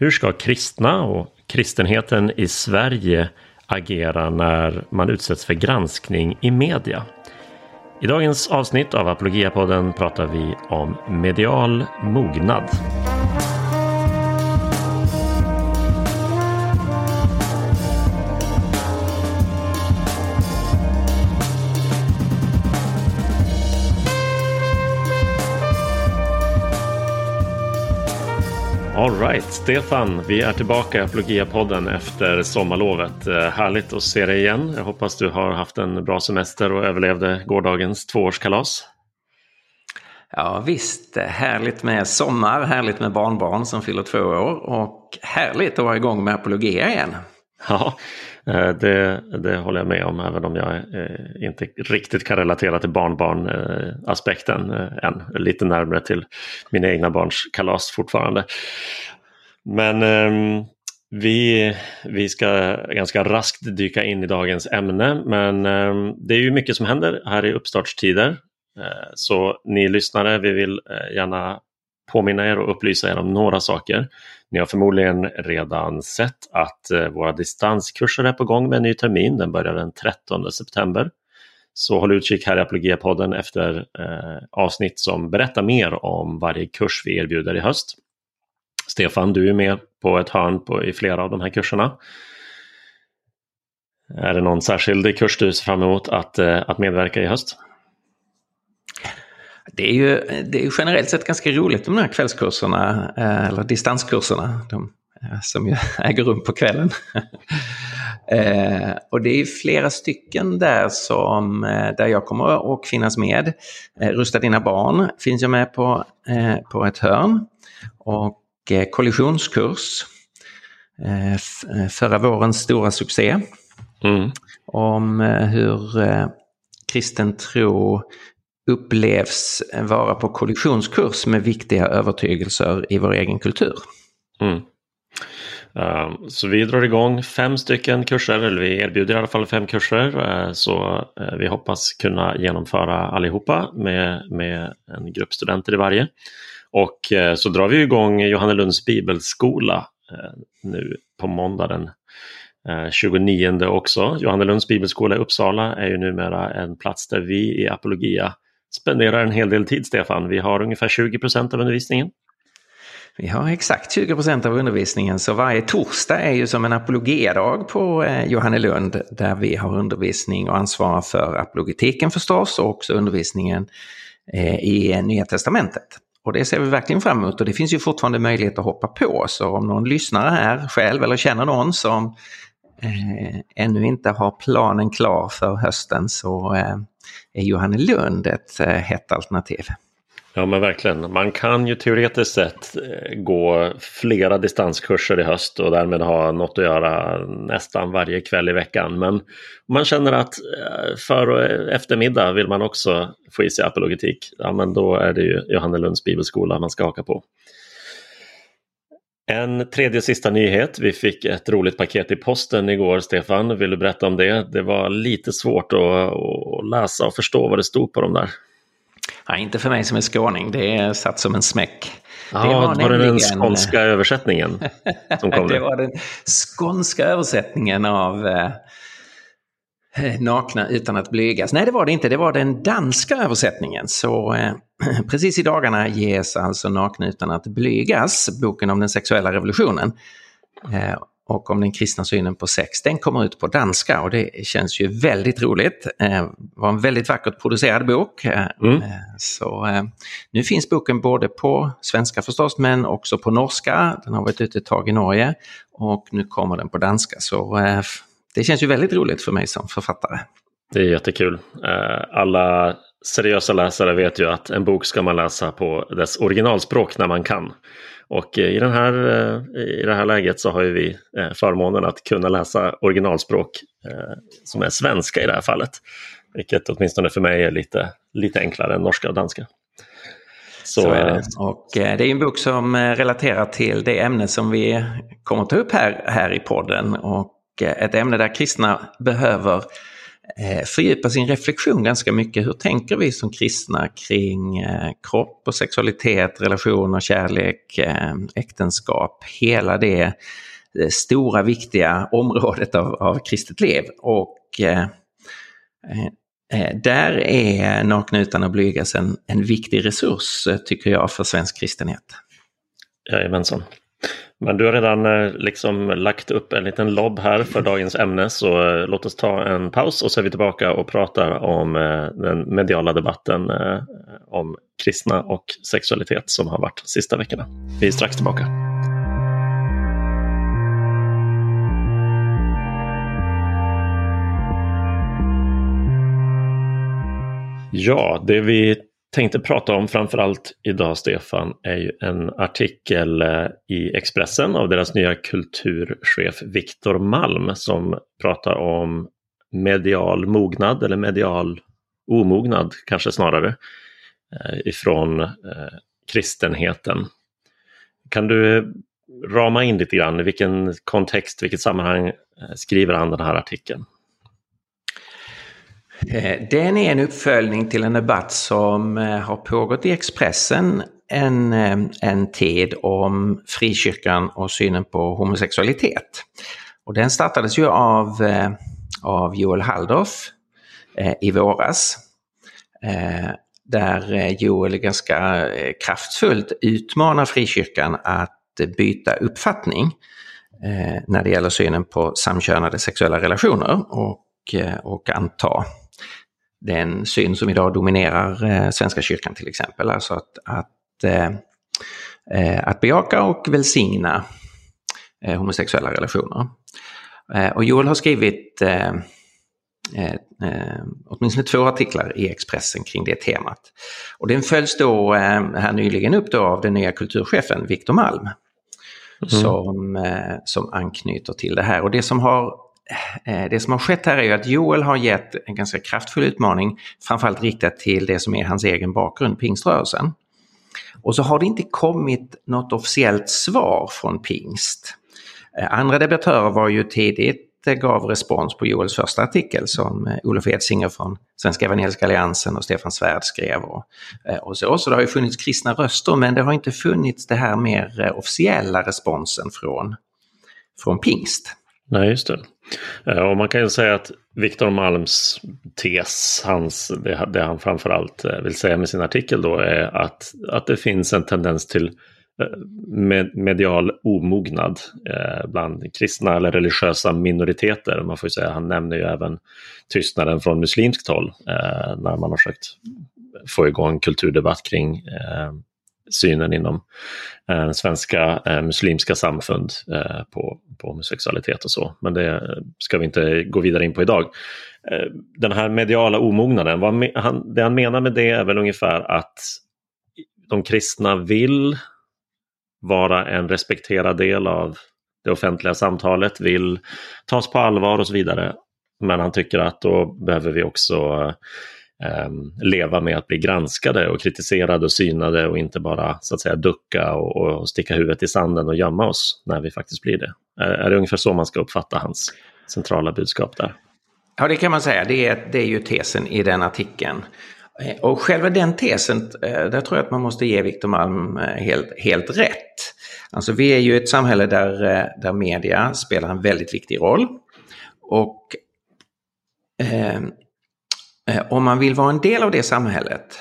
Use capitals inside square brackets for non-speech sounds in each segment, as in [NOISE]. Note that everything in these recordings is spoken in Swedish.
Hur ska kristna och kristenheten i Sverige agera när man utsätts för granskning i media? I dagens avsnitt av Apologiapodden pratar vi om medial mognad. Alright, Stefan, vi är tillbaka i Apologia-podden efter sommarlovet. Eh, härligt att se dig igen. Jag hoppas du har haft en bra semester och överlevde gårdagens tvåårskalas. Ja visst, härligt med sommar, härligt med barnbarn som fyller två år och härligt att vara igång med Apologia igen. Ja, Eh, det, det håller jag med om även om jag eh, inte riktigt kan relatera till barnbarn-aspekten eh, än. Lite närmare till mina egna barns kalas fortfarande. Men ehm, vi, vi ska ganska raskt dyka in i dagens ämne men ehm, det är ju mycket som händer här i uppstartstider. Så ni lyssnare, vi vill gärna påminna er och upplysa er om några saker. Ni har förmodligen redan sett att eh, våra distanskurser är på gång med en ny termin. Den börjar den 13 september. Så håll utkik här i Apologia-podden efter eh, avsnitt som berättar mer om varje kurs vi erbjuder i höst. Stefan, du är med på ett hörn på, i flera av de här kurserna. Är det någon särskild kurs du ser fram emot att, eh, att medverka i höst? Det är ju det är generellt sett ganska roligt de här kvällskurserna, eh, eller distanskurserna, de, eh, som ju [LAUGHS] äger rum på kvällen. [LAUGHS] Eh, och det är flera stycken där som, där jag kommer att finnas med. Rusta dina barn finns jag med på, på ett hörn. Och kollisionskurs, förra vårens stora succé. Mm. Om hur kristen tro upplevs vara på kollisionskurs med viktiga övertygelser i vår egen kultur. Mm. Ehm, så vi drar igång fem stycken kurser, eller vi erbjuder i alla fall fem kurser. Ehm, så eh, vi hoppas kunna genomföra allihopa med, med en grupp studenter i varje. Och eh, så drar vi igång Johannelunds bibelskola eh, nu på måndag den 29 också. Johannelunds bibelskola i Uppsala är ju numera en plats där vi i Apologia spenderar en hel del tid, Stefan. Vi har ungefär 20 procent av undervisningen. Vi har exakt 20 procent av undervisningen, så varje torsdag är ju som en apologedag på eh, Johannelund där vi har undervisning och ansvarar för apologetiken förstås och också undervisningen eh, i Nya Testamentet. Och det ser vi verkligen fram emot och det finns ju fortfarande möjlighet att hoppa på. Så om någon lyssnare här själv eller känner någon som eh, ännu inte har planen klar för hösten så eh, är Johannelund ett eh, hett alternativ. Ja men verkligen. Man kan ju teoretiskt sett eh, gå flera distanskurser i höst och därmed ha något att göra nästan varje kväll i veckan. Men om man känner att eh, för och eftermiddag vill man också få i sig apologetik, ja men då är det ju Johannelunds bibelskola man ska haka på. En tredje sista nyhet. Vi fick ett roligt paket i posten igår, Stefan. Vill du berätta om det? Det var lite svårt att, att läsa och förstå vad det stod på dem där. Nej, inte för mig som är skåning. Det är satt som en smäck. Ja, det var, var det nämligen... den skånska översättningen som [LAUGHS] kom? det var den skånska översättningen av Eh, [LAUGHS] nakna utan att blygas. Nej, det var det inte. Det var den danska översättningen. Så eh, [CLEARS THROAT] precis i dagarna ges alltså Nakna utan att blygas, boken om den sexuella revolutionen. Eh, och om den kristna synen på sex. Den kommer ut på danska och det känns ju väldigt roligt. Eh, var en väldigt vackert producerad bok. Eh, mm. Eh, så nu finns boken både på svenska förstås men också på norska. Den har varit ute ett tag i Norge och nu kommer den på danska. Så det känns ju väldigt roligt för mig som författare. Det är jättekul. Eh, alla seriösa läsare vet ju att en bok ska man läsa på dess originalspråk när man kan. Och i, den här, eh, i det här läget så har ju vi eh, förmånen att kunna läsa originalspråk som är svenska i det här fallet. Vilket åtminstone för mig är lite, lite enklare än norska och danska. Så, så är det. Och det är en bok som relaterar till det ämne som vi kommer ta upp här, här i podden. Och Eh, ett ämne där kristna behöver eh, fördjupa sin reflektion ganska mycket. Hur tänker vi som kristna kring eh, kropp och sexualitet, relationer, kärlek, äktenskap, hela det stora viktiga området av, av kristet liv. Och där är Nakna utan att blygas en, en viktig resurs, tycker jag, för svensk kristenhet. Jajamensan. Men du har redan eh, liksom lagt upp en liten lobb här för dagens ämne så eh, låt oss ta en paus och så är vi tillbaka och pratar om eh, den mediala debatten om kristna och sexualitet som har varit sista veckorna. Vi är strax tillbaka. Ja, det vi tänkte prata om framförallt idag, Stefan, är ju en artikel eh, i Expressen av deras nya kulturchef Viktor Malm som pratar om medial mognad eller medial omognad kanske snarare eh, ifrån eh, kristenheten. Kan du eh, rama in lite grann i vilken kontext, vilket sammanhang skriver han den här artikeln? Eh, den är en uppföljning till en debatt som eh, har pågått i Expressen en, eh, en tid om frikyrkan och synen på homosexualitet. Och den startades ju av, av Joel Halldorf i våras. Där Joel ganska kraftfullt utmanar frikyrkan att byta uppfattning när det gäller synen på samkönade sexuella relationer och, och anta den syn som idag dominerar eh, Svenska kyrkan till exempel. Alltså att, att, eh, eh, att bejaka och välsigna eh, homosexuella relationer. Eh, och Joel har skrivit eh, eh, åtminstone två artiklar i Expressen kring det temat. Och den följs då här nyligen upp då av den nya kulturchefen Viktor Malm. Mm. Som, som anknyter till det här. Och det som har Eh, Eh, det som har skett här är ju att Joel har gett en ganska kraftfull utmaning, framförallt riktat till det som är hans egen bakgrund, pingströrelsen. Och så har det inte kommit något officiellt svar från pingst. Eh, andra debattörer var ju tidigt eh, gav respons på Joels första artikel som Olof Edsinger från Svenska Evangeliska Alliansen och Stefan Svärd skrev. Och, och så. så det har ju funnits kristna röster men det har inte funnits det här mer officiella responsen från, från pingst. Nej, just det. Eh, och man kan ju säga att Viktor Malms tes, hans, det, det han framförallt eh, vill säga med sin artikel då är att, att det finns en tendens till eh, med, medial omognad bland kristna eller religiösa minoriteter. Man får ju säga, han nämner ju även tystnaden från muslimskt håll när man har försökt få igång kulturdebatt kring synen inom eh, svenska eh, muslimska samfund eh, på, på homosexualitet och så. Men det ska vi inte gå vidare in på idag. Eh, den här mediala omognaden, vad han, det han menar med det är väl ungefär att de kristna vill vara en respekterad del av det offentliga samtalet, vill tas på allvar och så vidare. Men han tycker att då behöver vi också eh, Ehm, leva med att bli granskade och kritiserade och synade och inte bara så att säga ducka och, och sticka huvudet i sanden och gömma oss när vi faktiskt blir det. Är, är det ungefär så man ska uppfatta hans centrala budskap där? Ja, det kan man säga. Det är, det är ju tesen i den artikeln. Eh, och själva den tesen, eh, där tror jag att man måste ge Victor Malm eh, helt, helt rätt. Alltså vi är ju ett samhälle där, där media spelar en väldigt viktig roll. Och Eh, Eh, om man vill vara en del av det samhället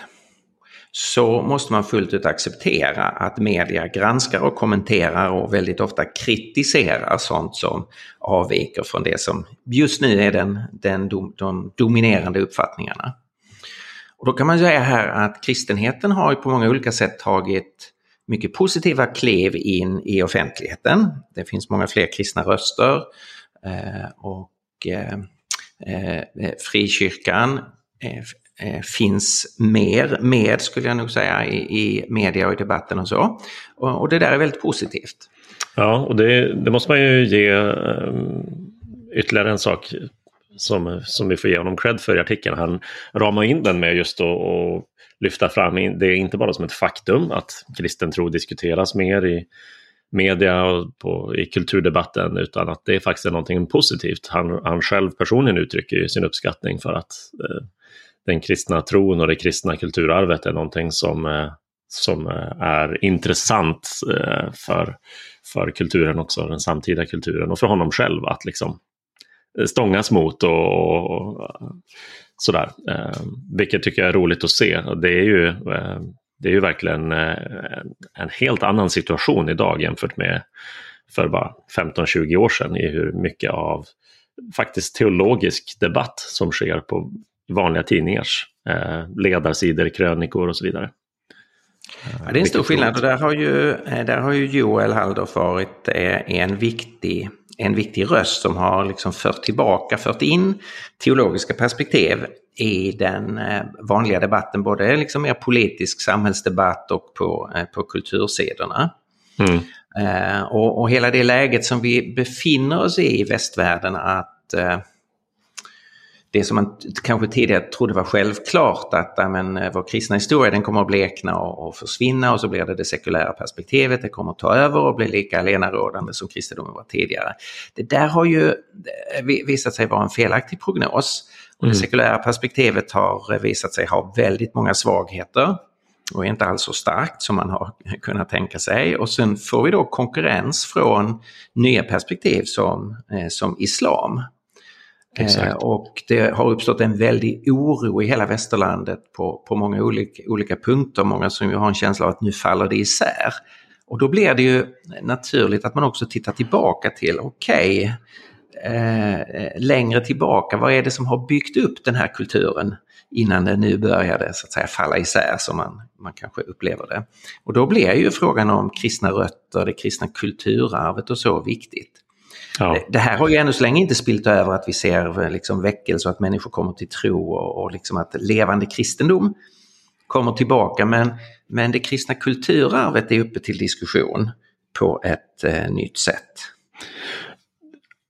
så måste man fullt ut acceptera att media granskar och kommenterar och väldigt ofta kritiserar sånt som avviker från det som just nu är den, den dom, de dominerande uppfattningarna. Och då kan man säga här att kristenheten har på många olika sätt tagit mycket positiva kliv in i offentligheten. Det finns många fler kristna röster eh, och eh, frikyrkan Eh, eh, finns mer med, skulle jag nog säga, i, i media och i debatten och så. Och, och det där är väldigt positivt. Ja, och det, det måste man ju ge um, ytterligare en sak som, som vi får ge honom cred för i artikeln. Han ramar in den med just att lyfta fram det är inte bara som ett faktum att kristen tro diskuteras mer i media och på, i kulturdebatten utan att det faktiskt är någonting positivt. Han, han själv personligen uttrycker ju sin uppskattning för att den kristna tron och det kristna kulturarvet är någonting som, eh, som eh, är intressant eh, för, för kulturen också, den samtida kulturen och för honom själv att liksom stångas mot och, och sådär. vilket tycker jag är roligt att se. Det är ju, det är ju verkligen en helt annan situation idag jämfört med för bara 15-20 år sedan i hur mycket av faktiskt teologisk debatt som sker på vanliga tidningars eh, ledarsidor, krönikor och så vidare. Ja, det är en stor skillnad och där har ju, eh, där har ju Joel Halldorf varit eh, en viktig, en viktig röst som har liksom fört tillbaka, fört in teologiska perspektiv i den vanliga debatten, både liksom mer politisk samhällsdebatt och på, på kultursidorna. Mm. Och, och hela det läget som vi befinner oss i i västvärlden att det som man kanske tidigare trodde var självklart att amen, eh, vår kristna historia den kommer att blekna och, och, försvinna och så blir det det sekulära perspektivet, det kommer att ta över och bli lika alenarådande som kristendomen var tidigare. Det där har ju eh, visat sig vara en felaktig prognos. Och mm. Det sekulära perspektivet har visat sig ha väldigt många svagheter och är inte alls så starkt som man har [LAUGHS] kunnat tänka sig. Och sen får vi då konkurrens från nya perspektiv som, eh, som islam. Exakt. Eh, och det har uppstått en väldig oro i hela västerlandet på, på många olika, olika punkter. Många som ju har en känsla av att nu faller det isär. Och då blir det ju naturligt att man också tittar tillbaka till, okej, okay, eh, längre tillbaka, vad är det som har byggt upp den här kulturen innan den nu började så att säga falla isär som man, man kanske upplever det. Och då blir ju frågan om kristna rötter, det kristna kulturarvet och så viktigt. Ja. Det här har ju ännu så länge inte spilt över att vi ser eh, liksom väckelse och att människor kommer till tro och, och liksom att levande kristendom kommer tillbaka. Men, men det kristna kulturarvet är uppe till diskussion på ett eh, nytt sätt.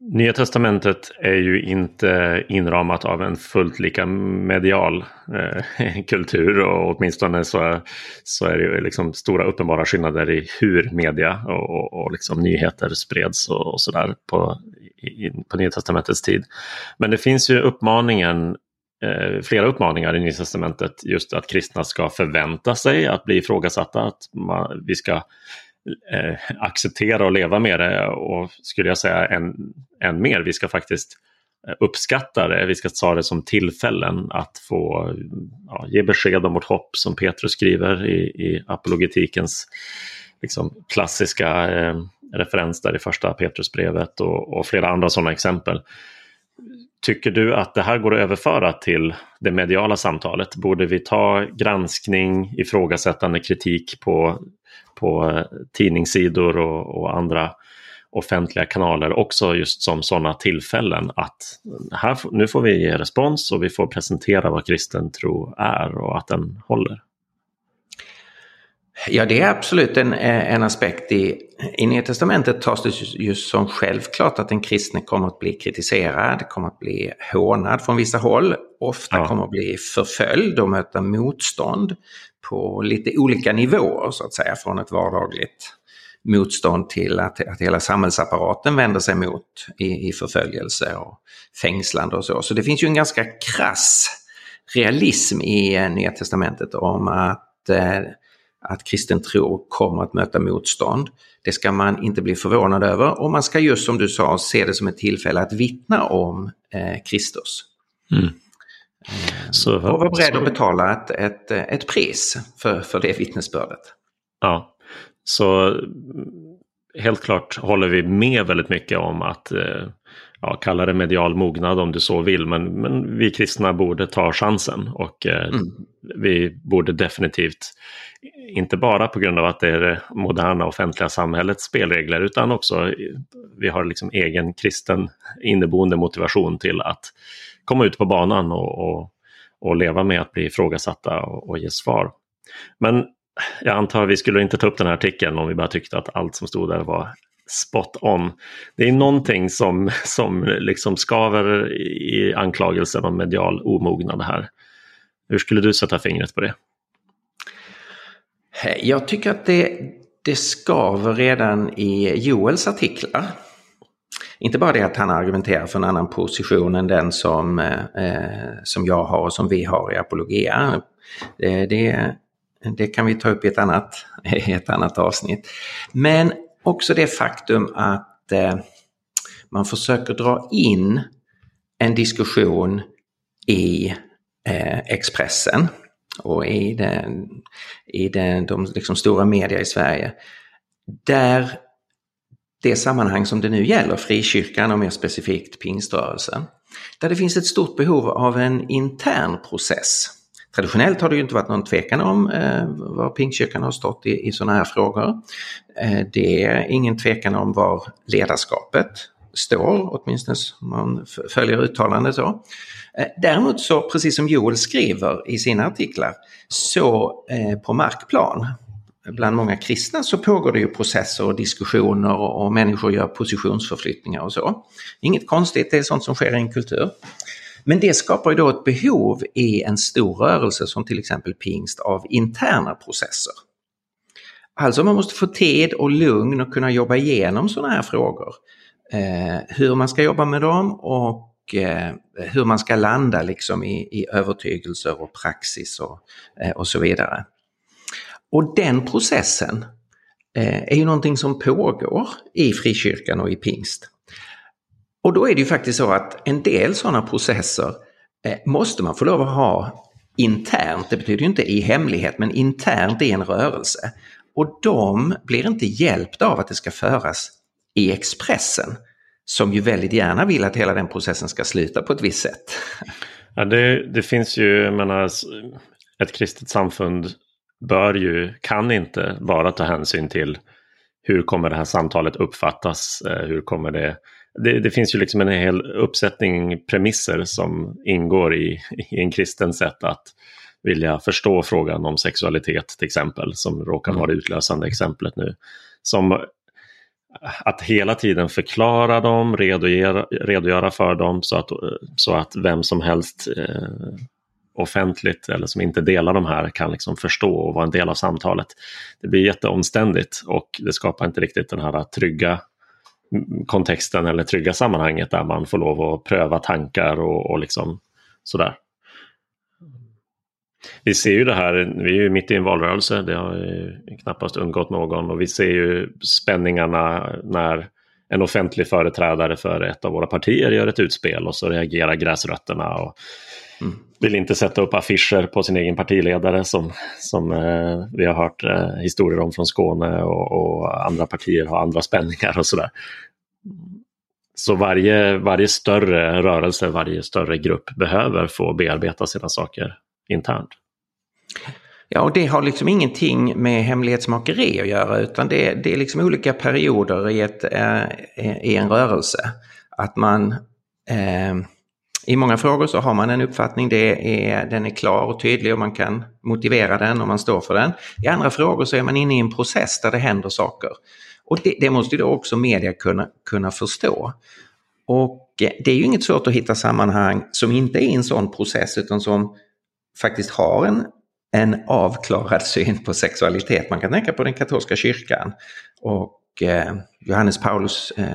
Nya testamentet är ju inte inramat av en fullt lika medial eh, [LAUGHS] kultur och åtminstone så, så är det ju liksom stora uppenbara skillnader i hur media och, och, och liksom nyheter spreds och, och sådär på, på Nya testamentets tid. Men det finns ju uppmaningen eh, flera uppmaningar i Nya testamentet just att kristna ska förvänta sig att bli ifrågasatta, att man, vi ska Eh, acceptera och leva med det och skulle jag säga än, än mer, vi ska faktiskt eh, uppskatta det, vi ska ta det som tillfällen att få ja, ge besked om vårt hopp som Petrus skriver i, i apologetikens liksom, klassiska eh, referens där i första Petrusbrevet och, och flera andra sådana exempel. Tycker du att det här går att överföra till det mediala samtalet? Borde vi ta granskning, ifrågasättande kritik på på eh, tidningssidor och, och andra offentliga kanaler också just som sådana tillfällen att här, nu får vi ge respons och vi får presentera vad kristen tro är och att den håller. Ja, det är absolut en, en aspekt. I, I Nya Testamentet tas det just som självklart att den kristne kommer att bli kritiserad, kommer att bli hånad från vissa håll, ofta ja. kommer att bli förföljd och möta motstånd på lite olika nivåer så att säga, från ett vardagligt motstånd till att, att hela samhällsapparaten vänder sig mot i, i förföljelse och fängslande och så. Så det finns ju en ganska krass realism i eh, Nya Testamentet om att, eh, att kristen tro kommer att möta motstånd. Det ska man inte bli förvånad över och man ska just som du sa se det som ett tillfälle att vittna om eh, Kristus. Mm. Så, och vara beredd att betala ett, ett, ett pris för, för det vittnesbördet. Ja, så helt klart håller vi med väldigt mycket om att eh, ja, kalla det medial mognad om du så vill, men, men vi kristna borde ta chansen och eh, mm. vi borde definitivt, inte bara på grund av att det är det moderna offentliga samhällets spelregler, utan också vi har liksom egen kristen inneboende motivation till att komma ut på banan och, och, och leva med att bli ifrågasatta och, och ge svar. Men jag antar att vi skulle inte ta upp den här artikeln om vi bara tyckte att allt som stod där var spot on. Det är någonting som, som liksom skaver i anklagelsen om medial omognad här. Hur skulle du sätta fingret på det? Jag tycker att det det skaver redan i Joels artiklar. Inte bara det att han argumenterar för en annan position än den som, eh, eh som jag har och som vi har i Apologia. Eh, det, det, det kan vi ta upp i ett annat, ett annat avsnitt. Men också det faktum att eh, man försöker dra in en diskussion i eh, Expressen och i, den, i den, de liksom stora media i Sverige. Där det sammanhang som det nu gäller, frikyrkan och mer specifikt pingströrelsen, där det finns ett stort behov av en intern process. Traditionellt har det ju inte varit någon tvekan om eh, var pingstkyrkan har stått i, i sådana här frågor. Eh, det är ingen tvekan om var ledarskapet står, åtminstone om man följer uttalandet så. Eh, däremot så, precis som Joel skriver i sina artiklar, så eh, på markplan bland många kristna så pågår det ju processer och diskussioner och, och människor gör positionsförflyttningar och så. Inget konstigt, det är sånt som sker i en kultur. Men det skapar ju då ett behov i en stor rörelse som till exempel pingst av interna processer. Alltså man måste få tid och lugn och kunna jobba igenom sådana här frågor. Eh, hur man ska jobba med dem och eh, hur man ska landa liksom i, i övertygelser och praxis och, eh, och så vidare. Och den processen eh, är ju någonting som pågår i frikyrkan och i pingst. Och då är det ju faktiskt så att en del sådana processer eh, måste man få lov att ha internt, det betyder ju inte i hemlighet, men internt i en rörelse. Och de blir inte hjälpta av att det ska föras i Expressen, som ju väldigt gärna vill att hela den processen ska sluta på ett visst sätt. Ja, det, det finns ju, jag menar, ett kristet samfund bör ju, kan inte bara ta hänsyn till hur kommer det här samtalet uppfattas, eh, hur kommer det det, det, finns ju liksom en hel uppsättning premisser som ingår i, i en kristen sätt att vilja förstå frågan om sexualitet till exempel, som råkar vara det utlösande exemplet nu. Som att hela tiden förklara dem, redogöra, redogöra för dem så att, så att vem som helst eh, offentligt eller som inte delar de här kan liksom förstå och vara en del av samtalet. Det blir jätteomständigt och det skapar inte riktigt den här trygga kontexten eller trygga sammanhanget där man får lov att pröva tankar och, och liksom sådär. Vi ser ju det här, vi är ju mitt i en valrörelse, det har knappast undgått någon och vi ser ju spänningarna när en offentlig företrädare för ett av våra partier gör ett utspel och så reagerar gräsrötterna och mm vill inte sätta upp affischer på sin egen partiledare som, som eh, vi har hört eh, historier om från Skåne och, och, andra partier har andra spänningar och sådär. Så varje, varje större rörelse, varje större grupp behöver få bearbeta sina saker internt. Ja, och det har liksom ingenting med hemlighetsmakeri att göra utan det, det är liksom olika perioder i, ett, eh, i en rörelse. Att man eh, i många frågor så har man en uppfattning, det är, den är klar och tydlig och man kan motivera den och man står för den. I andra frågor så är man inne i en process där det händer saker. Och det, det måste ju då också media kunna, kunna förstå. Och eh, det är ju inget svårt att hitta sammanhang som inte är en sån process utan som faktiskt har en, en avklarad [LAUGHS] syn på sexualitet. Man kan tänka på den katolska kyrkan och eh, Johannes Paulus eh,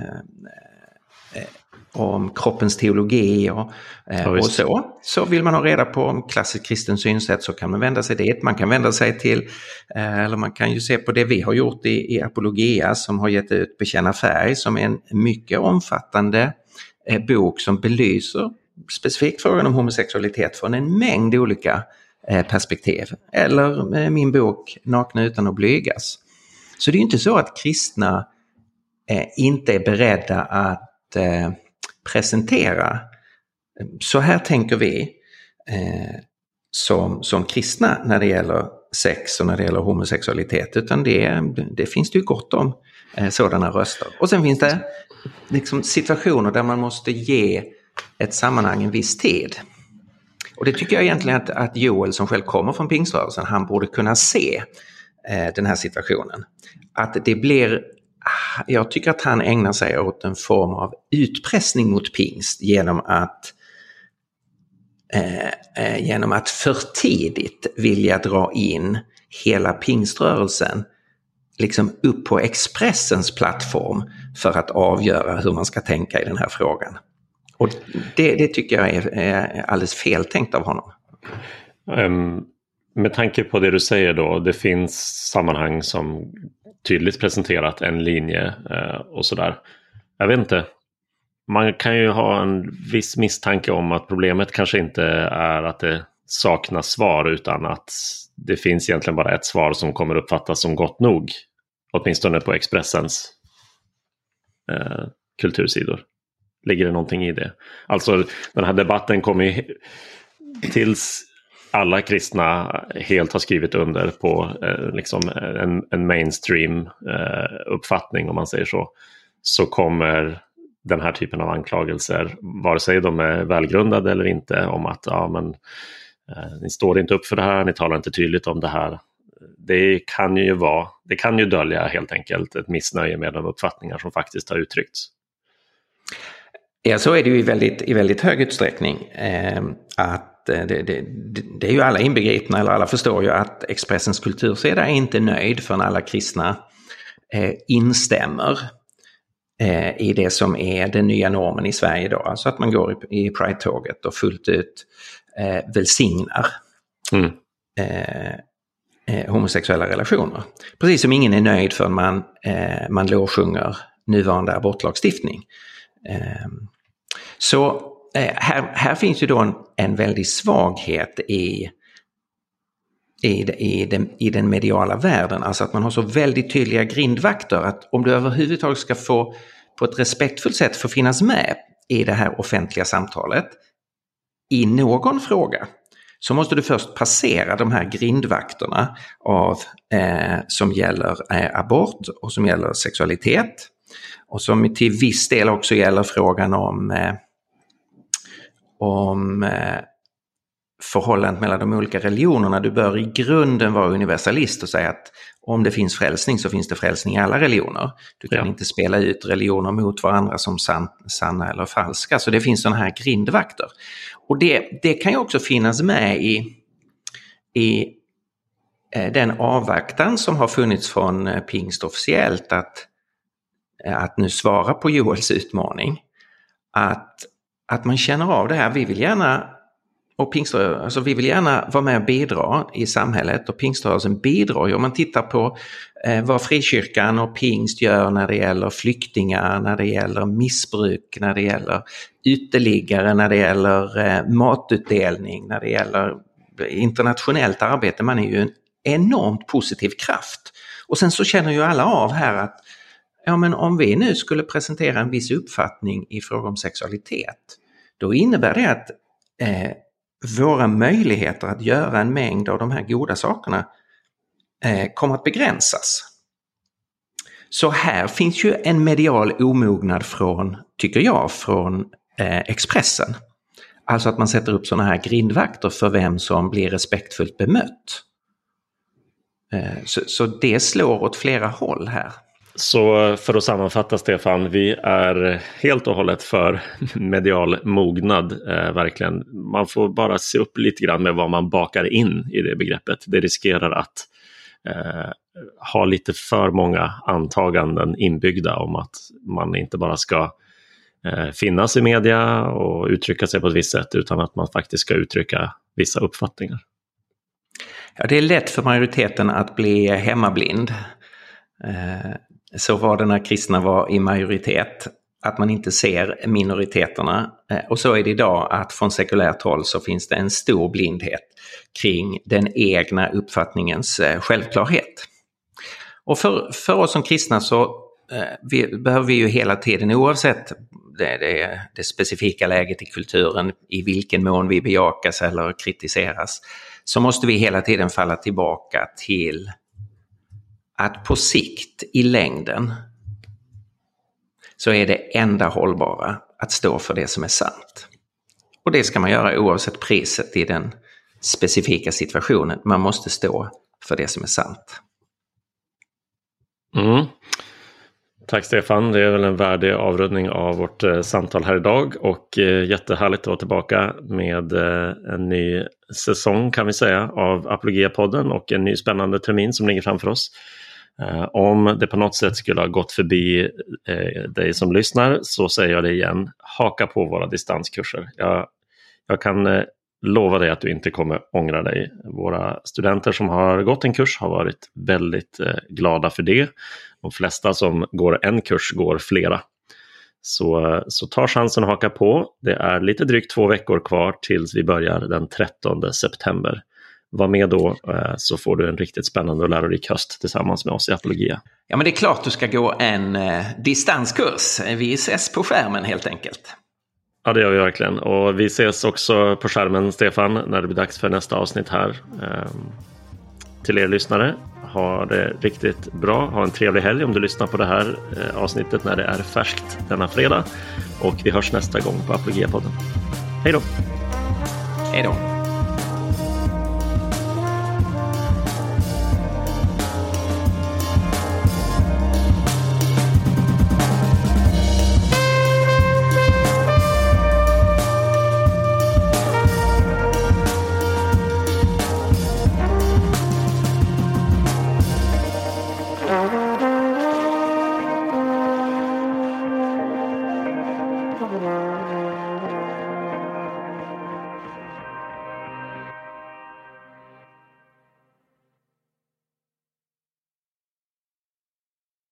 om kroppens teologi och, eh, och så. Så vill man ha reda på om klassiskt kristen synsätt så kan man vända sig dit. Man kan vända sig till, eh, eller man kan ju se på det vi har gjort i, i Apologia som har gett ut Bekänna färg som är en mycket omfattande eh, bok som belyser specifikt frågan om homosexualitet från en mängd olika eh, perspektiv. Eller eh, min bok Nakna utan att blygas. Så det är inte så att kristna eh, inte är beredda att presentera så här tänker vi eh, som, som kristna när det gäller sex och när det gäller homosexualitet utan det, det finns det ju gott om eh, sådana röster. Och sen finns det liksom situationer där man måste ge ett sammanhang en viss tid. Och det tycker jag egentligen att, att Joel som själv kommer från pingströrelsen, han borde kunna se eh, den här situationen. Att det blir, jag tycker att han ägnar sig åt en form av utpressning mot pingst genom att eh, eh, genom att för tidigt vilja dra in hela pingströrelsen liksom upp på Expressens plattform för att avgöra hur man ska tänka i den här frågan. Och det, det tycker jag är, är alldeles feltänkt av honom. Um, med tanke på det du säger då, det finns sammanhang som tydligt presenterat en linje uh, och sådär. Jag vet inte, man kan ju ha en viss misstanke om att problemet kanske inte är att det saknas svar utan att det finns egentligen bara ett svar som kommer uppfattas som gott nog. Åtminstone på Expressens eh, kultursidor. Ligger det någonting i det? Alltså den här debatten kommer ju tills alla kristna helt har skrivit under på eh, liksom eh, en, en mainstream eh, uppfattning om man säger så. Så kommer den här typen av anklagelser, vare sig de är välgrundade eller inte, om att ja, men, eh, ni står inte upp för det här, ni talar inte tydligt om det här. Det kan ju vara, det kan ju dölja helt enkelt ett missnöje med de uppfattningar som faktiskt har uttryckts. Ja, så är det ju i väldigt, i väldigt hög utsträckning. Eh, att det, det, det, är ju alla inbegripna, eller alla förstår ju att Expressens kultursida är inte nöjd förrän alla kristna eh, instämmer eh, i det som är den nya normen i Sverige idag. Alltså att man går i, i Pride-tåget och fullt ut eh, välsignar mm. eh, eh, homosexuella relationer. Precis som ingen är nöjd förrän man, eh, man lovsjunger nuvarande abortlagstiftning. Eh, så eh, Eh, här, här finns ju då en, en väldig svaghet i i, i, den, i den mediala världen. Alltså att man har så väldigt tydliga grindvakter att om du överhuvudtaget ska få på ett respektfullt sätt få finnas med i det här offentliga samtalet i någon fråga så måste du först passera de här grindvakterna av, eh, som gäller eh, abort och som gäller sexualitet. Och som till viss del också gäller frågan om, eh, om eh, förhållandet mellan de olika religionerna. Du bör i grunden vara universalist och säga att om det finns frälsning så finns det frälsning i alla religioner. Du kan ja. inte spela ut religioner mot varandra som san, sanna eller falska. Så det finns sådana här grindvakter. Och det, det kan ju också finnas med i, i eh, den avvaktan som har funnits från eh, pingst officiellt att, att nu svara på Joels utmaning. Att, att man känner av det här, vi vill gärna och pingströrelsen, alltså vi vill gärna vara med och bidra i samhället och pingströrelsen bidrar ju om man tittar på eh, vad frikyrkan och pingst gör när det gäller flyktingar, när det gäller missbruk, när det gäller uteliggare, när det gäller eh, matutdelning, när det gäller internationellt arbete. Man är ju en enormt positiv kraft. Och sen så känner ju alla av här att ja men om vi nu skulle presentera en viss uppfattning i fråga om sexualitet, då innebär det att eh, våra möjligheter att göra en mängd av de här goda sakerna eh, kommer att begränsas. Så här finns ju en medial omognad från, tycker jag, från eh, Expressen. Alltså att man sätter upp sådana här grindvakter för vem som blir respektfullt bemött. Eh, så, så det slår åt flera håll här. Så för att sammanfatta Stefan, vi är helt och hållet för medial mognad. Eh, verkligen. Man får bara se upp lite grann med vad man bakar in i det begreppet. Det riskerar att eh, ha lite för många antaganden inbyggda om att man inte bara ska eh, finnas i media och uttrycka sig på ett visst sätt utan att man faktiskt ska uttrycka vissa uppfattningar. Ja, det är lätt för majoriteten att bli hemmablind. Eh, så var det när kristna var i majoritet, att man inte ser minoriteterna. Eh, och så är det idag att från sekulärt håll så finns det en stor blindhet kring den egna uppfattningens eh, självklarhet. Och för, för oss som kristna så eh, vi, behöver vi ju hela tiden, oavsett det, det, det, specifika läget i kulturen, i vilken mån vi bejakas eller kritiseras, så måste vi hela tiden falla tillbaka till att på sikt, i längden, så är det enda hållbara att stå för det som är sant. Och det ska man göra oavsett priset i den specifika situationen. Man måste stå för det som är sant. Mm. Tack Stefan, det är väl en värdig avrundning av vårt eh, samtal här idag och eh, jättehärligt att vara tillbaka med eh, en ny säsong kan vi säga av Apologia-podden och en ny spännande termin som ligger framför oss. Eh, om det på något sätt skulle ha gått förbi eh, dig som lyssnar så säger jag det igen, haka på våra distanskurser. Jag, jag kan eh, lova dig att du inte kommer ångra dig. Våra studenter som har gått en kurs har varit väldigt glada för det. De flesta som går en kurs går flera. Så, så ta chansen att haka på. Det är lite drygt två veckor kvar tills vi börjar den 13 september. Var med då eh, så får du en riktigt spännande och lärorik höst tillsammans med oss i Apologia. Ja, men det är klart du ska gå en eh, distanskurs. Vi ses på skärmen helt enkelt. Ja, det gör vi verkligen. Och vi ses också på skärmen, Stefan, när det blir dags för nästa avsnitt här. Eh, till er lyssnare, ha det riktigt bra. Ha en trevlig helg om du lyssnar på det här eh, avsnittet när det är färskt denna fredag. Och vi hörs nästa gång på Apologia-podden. Hej då! Hej då!